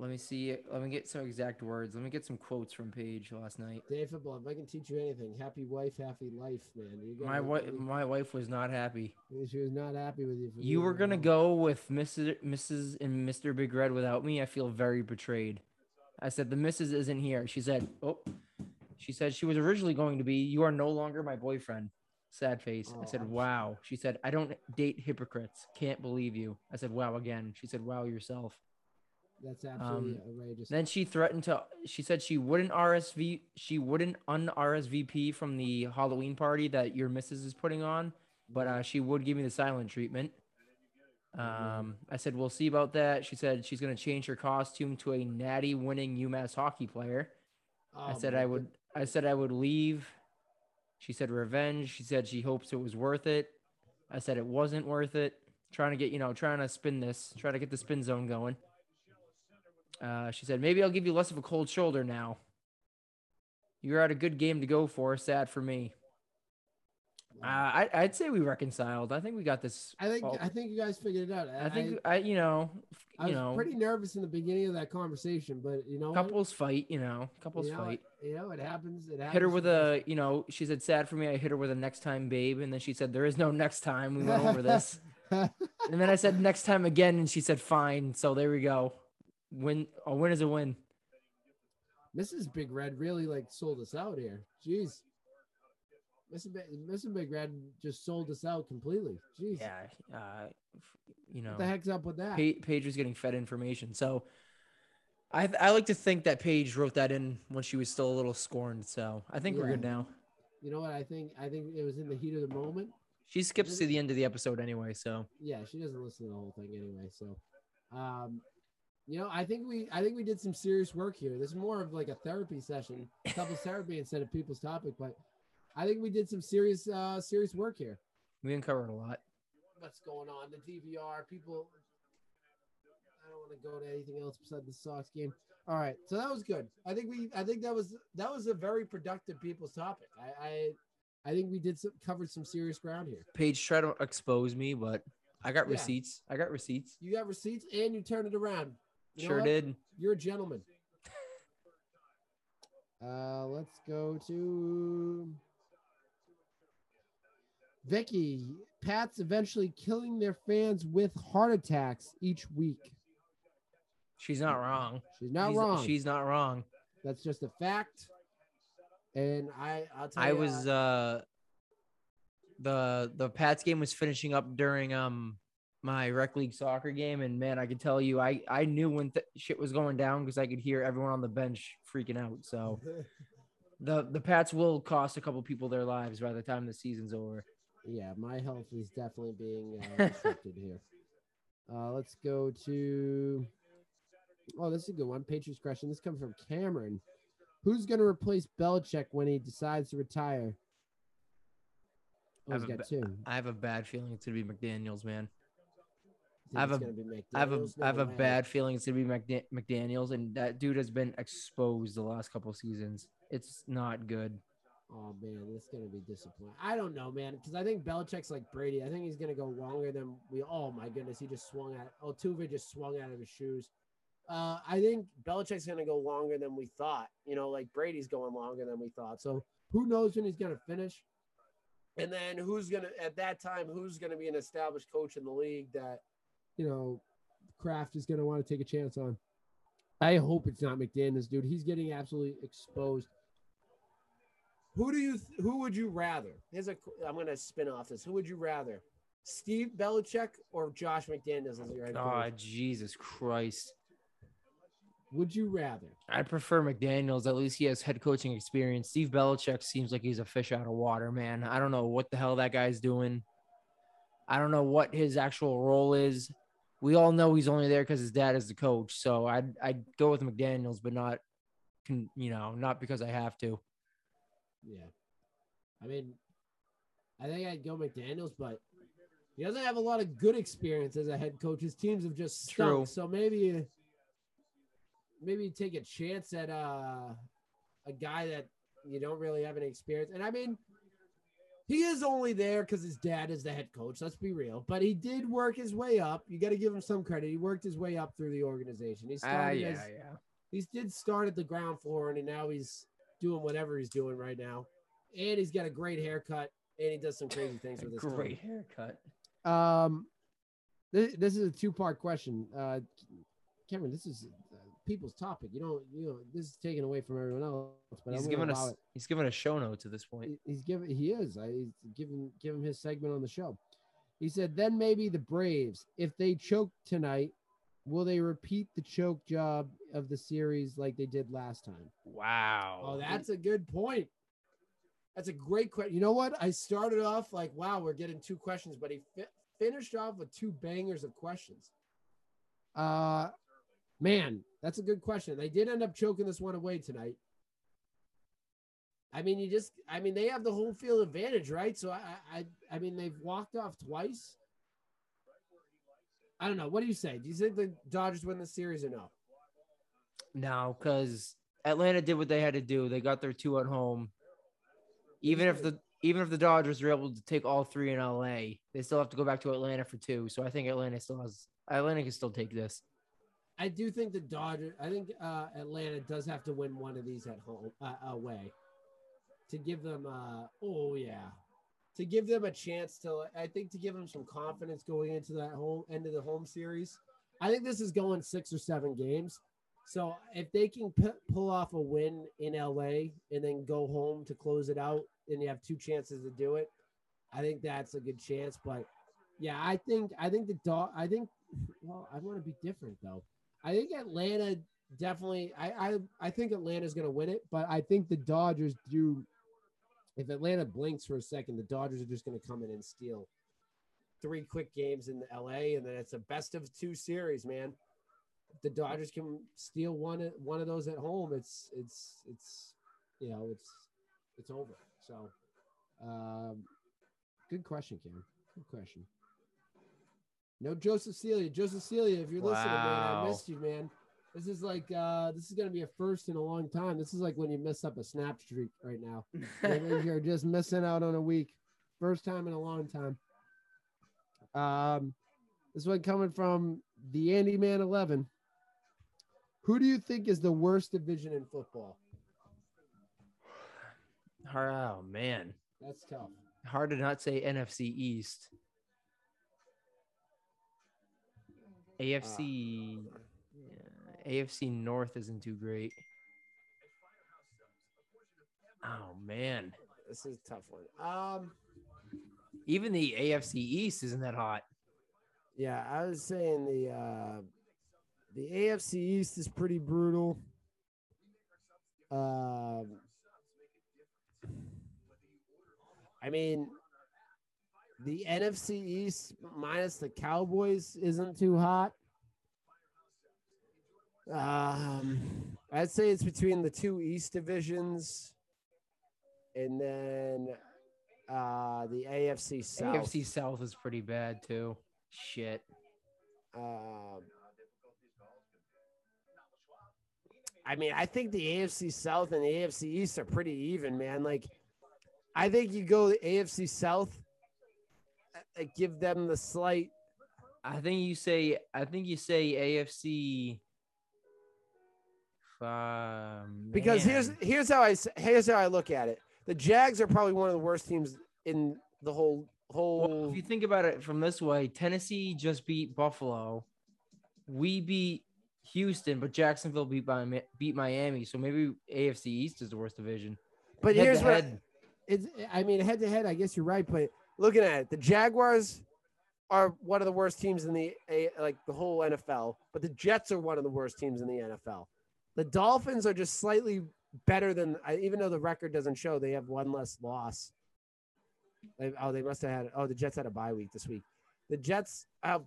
let me see let me get some exact words. Let me get some quotes from Paige last night. Dave football. If I can teach you anything, happy wife, happy life, man. You My wife my wife was not happy. She was not happy with you. You were gonna her go with Mrs. Mrs. and Mr. Big Red without me. I feel very betrayed. I said the Mrs. isn't here. She said, "Oh." She said she was originally going to be. You are no longer my boyfriend. Sad face. I Oh, said, I'm- "Wow." She said, "I don't date hypocrites. Can't believe you." I said, "Wow." Again. She said, "Wow yourself." That's absolutely Um, outrageous. Then she threatened to. She said she wouldn't RSV. She wouldn't un RSVP from the Halloween party that your missus is putting on, but uh, she would give me the silent treatment. Um, I said we'll see about that. She said she's gonna change her costume to a natty winning UMass hockey player. I Oh, said my I would. I said I would leave. She said revenge. She said she hopes it was worth it. I said it wasn't worth it. Trying to get you know, trying to spin this, try to get the spin zone going. Uh, she said maybe I'll give you less of a cold shoulder now. You're at a good game to go for. Sad for me. Uh, I, I'd say we reconciled. I think we got this. I think all- I think you guys figured it out. I think I, you know, I you was know, pretty nervous in the beginning of that conversation, but you know, couples fight. You know, couples you know, fight. You know, it happens. It happens. hit her with a you know she said sad for me i hit her with a next time babe and then she said there is no next time we went over this and then i said next time again and she said fine so there we go win a win is a win Mrs. Big Red really like sold us out here. Jeez. Mrs. Big, Mrs. Big Red just sold us out completely. Jeez. yeah uh you know What the heck's up with that? Pa- paige was getting fed information so I, I like to think that Paige wrote that in when she was still a little scorned, so I think we're good now. You know what? I think I think it was in the heat of the moment. She skips to the end of the episode anyway, so Yeah, she doesn't listen to the whole thing anyway. So, um, you know, I think we I think we did some serious work here. This is more of like a therapy session, couples therapy instead of people's topic. But I think we did some serious uh serious work here. we uncovered a lot. What's going on? The DVR people. I don't want to go to anything else besides the Sox game. All right, so that was good. I think we I think that was that was a very productive people's topic. I I, I think we did some covered some serious ground here. Paige tried to expose me, but I got Yeah. receipts. I got receipts. You got receipts and you turned it around. You know sure what? did. You're a gentleman. Uh, let's go to Vicky. Pats eventually killing their fans with heart attacks each week. She's not wrong. She's not she's, wrong. She's not wrong. That's just a fact. And I, I'll tell I you, was uh, uh the the Pats game was finishing up during um my rec league soccer game, and man, I could tell you, I I knew when th- shit was going down because I could hear everyone on the bench freaking out. So the the Pats will cost a couple people their lives by the time the season's over. yeah, my health is definitely being uh, restricted here. Uh, let's go to. Oh, this is a good one. Patriots question. This comes from Cameron. Who's going to replace Belichick when he decides to retire? Oh, a got two. I have a bad feeling it's gonna be McDaniels, man. I have a- I have a? I have a way. bad feeling it's gonna be McDa- McDaniels, and that dude has been exposed the last couple seasons. It's not good. Oh man, this is gonna be disappointing. I don't know, man, because I think Belichick's like Brady. I think he's gonna go longer than we. Oh my goodness, he just swung at. Oh, Tuva just swung out of his shoes. Uh, I think Belichick's gonna go longer than we thought. You know, like Brady's going longer than we thought. So who knows when he's gonna finish? And then who's gonna at that time? Who's gonna be an established coach in the league that you know Kraft is gonna want to take a chance on? I hope it's not McDaniels, dude. He's getting absolutely exposed. Who do you? th- Who would you rather? Here's a. I'm gonna spin off this. Who would you rather? Steve Belichick or Josh McDaniels as your head Oh, coach? Ah, Jesus Christ. Would you rather? I prefer McDaniels. At least he has head coaching experience. Steve Belichick seems like he's a fish out of water, man. I don't know what the hell that guy's doing. I don't know what his actual role is. We all know he's only there because his dad is the coach. So I'd I'd go with McDaniels, but not, you know, not because I have to. Yeah. I mean, I think I'd go McDaniels, but he doesn't have a lot of good experience as a head coach. His teams have just stunk. True. So maybe, maybe take a chance at uh, a guy that you don't really have any experience. And I mean, he is only there because his dad is the head coach. Let's be real. But he did work his way up. You got to give him some credit. He worked his way up through the organization. He Ah, started yeah, as yeah. he did start at the ground floor and now he's doing whatever he's doing right now. And he's got a great haircut and he does some crazy things with his. Great haircut. Um, this, this is a two part question. Uh, Cameron, this is uh, people's topic. You don't, you know, this is taken away from everyone else. But He's gonna us allow he's given a show note to this point. it. He's giving. He is. I he's giving give him his segment on the show. He said, then maybe the Braves, if they choke tonight, will they repeat the choke job of the series like they did last time? Wow. Oh, that's a good point. That's a great question. You know what? I started off like, wow, we're getting two questions, but he fi- finished off with two bangers of questions. Uh, man, that's a good question. They did end up choking this one away tonight. I mean, you just, I mean, they have the home field advantage, right? So I, I, I mean, they've walked off twice. I don't know. What do you say? Do you think the Dodgers win the series or no? No, because Atlanta did what they had to do. They got their two at home. Even if the even if the Dodgers are able to take all three in LA, they still have to go back to Atlanta for two. So I think Atlanta still has Atlanta can still take this. I do think the Dodgers. I think uh, Atlanta does have to win one of these at home uh, away to give them. Uh, oh yeah, to give them a chance to. I think to give them some confidence going into that home end of the home series. I think this is going six or seven games. So if they can p- pull off a win in LA and then go home to close it out, and you have two chances to do it, I think that's a good chance. But yeah, I think I think the dog. I think. Well, I want to be different though. I think Atlanta definitely. I I, I think Atlanta's going to win it, but I think the Dodgers do. If Atlanta blinks for a second, the Dodgers are just going to come in and steal three quick games in LA, and then it's a best of two series, man. The Dodgers can steal one one of those at home, it's it's it's you know it's it's over. So, um, good question, Cam. Good question. No Joseph Celia. Joseph Celia, if you're listening, man, I missed you, man. This is like uh this is gonna be a first in a long time. This is like when you mess up a snap streak right now. You're just missing out on a week. First time in a long time. Um this one coming from the Andy Man 11. Who do you think is the worst division in football? Oh man, That's tough. hard to not say NFC East. AFC, yeah, AFC North isn't too great. Oh man, This is a tough one. Um even the AFC East isn't that hot. Yeah, I was saying the uh, the AFC East is pretty brutal. Um, I mean, the NFC East minus the Cowboys isn't too hot. Um, I'd say it's between the two East divisions, and then uh, the AFC South. AFC South is pretty bad too. Shit. Um, I mean, I think the AFC South and the AFC East are pretty even, man. Like, I think you go the AFC South. Uh, give them the slight. I think you say. I think you say AFC. Uh, Because here's here's how I here's how I look at it. The Jags are probably one of the worst teams in the whole whole. Well, if you think about it from this way, Tennessee just beat Buffalo. We beat Houston, but Jacksonville beat by beat Miami. So maybe AFC East is the worst division. but Head here's what it's. I mean, head to head, I guess you're right. But looking at it, the Jaguars are one of the worst teams in the like the whole NFL. But the Jets are one of the worst teams in the NFL. The Dolphins are just slightly better than, even though the record doesn't show, they have one less loss. Oh, they must have had. Oh, the Jets had a bye week this week. The Jets have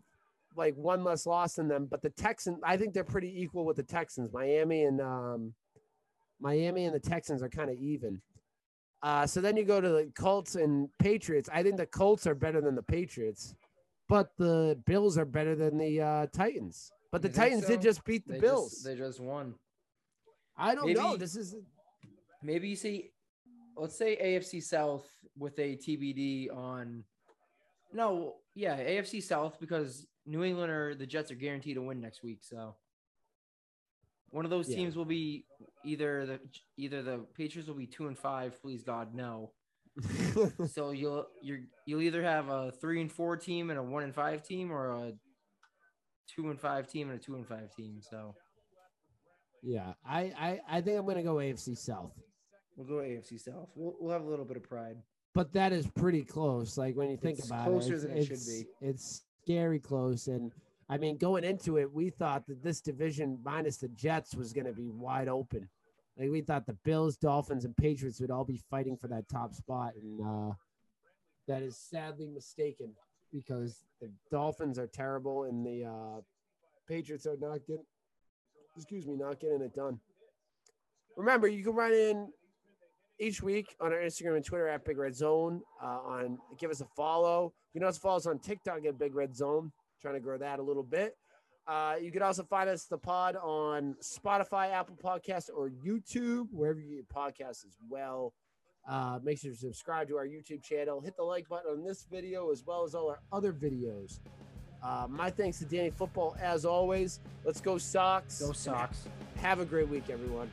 like one less loss than them, but the Texans, I think they're pretty equal with the Texans. Miami and um, Miami and the Texans are kind of even. Uh, so then you go to the Colts and Patriots. I think the Colts are better than the Patriots, but the Bills are better than the uh, Titans. But the Titans did just beat the they Bills. Just, they just won. I don't know. This is Maybe you see, let's say AFC South with a TBD on. No, yeah, AFC South because New England or the Jets are guaranteed to win next week. So one of those Yeah. teams will be either the either the Patriots will be two and five. Please God, no. so you'll you're you'll either have a three and four team and a one and five team, or a two and five team and a two and five team. So yeah. I, I I think I'm gonna go AFC South, we'll go AFC South. We'll we'll have a little bit of pride. but that is pretty close. Like when you think It's about closer it, it's, than it should be. It's scary close, and I mean going into it, we thought that this division minus the Jets was gonna be wide open. Like we thought the Bills, Dolphins, and Patriots would all be fighting for that top spot, and uh, that is sadly mistaken because the Dolphins are terrible and the uh, Patriots are not getting, excuse me, not getting it done. Remember, you can write in each week on our Instagram and Twitter at Big Red Zone. Uh, on give us a follow. You can also follow us on TikTok at Big Red Zone. Trying to grow that a little bit. Uh, you can also find us the pod on Spotify, Apple Podcast, or YouTube, wherever you get your podcasts as well. Uh, make sure to subscribe to our YouTube channel. Hit the like button on this video as well as all our other videos. Uh, my thanks to Danny Football as always. Let's go Sox. Go Sox. Have a great week, everyone.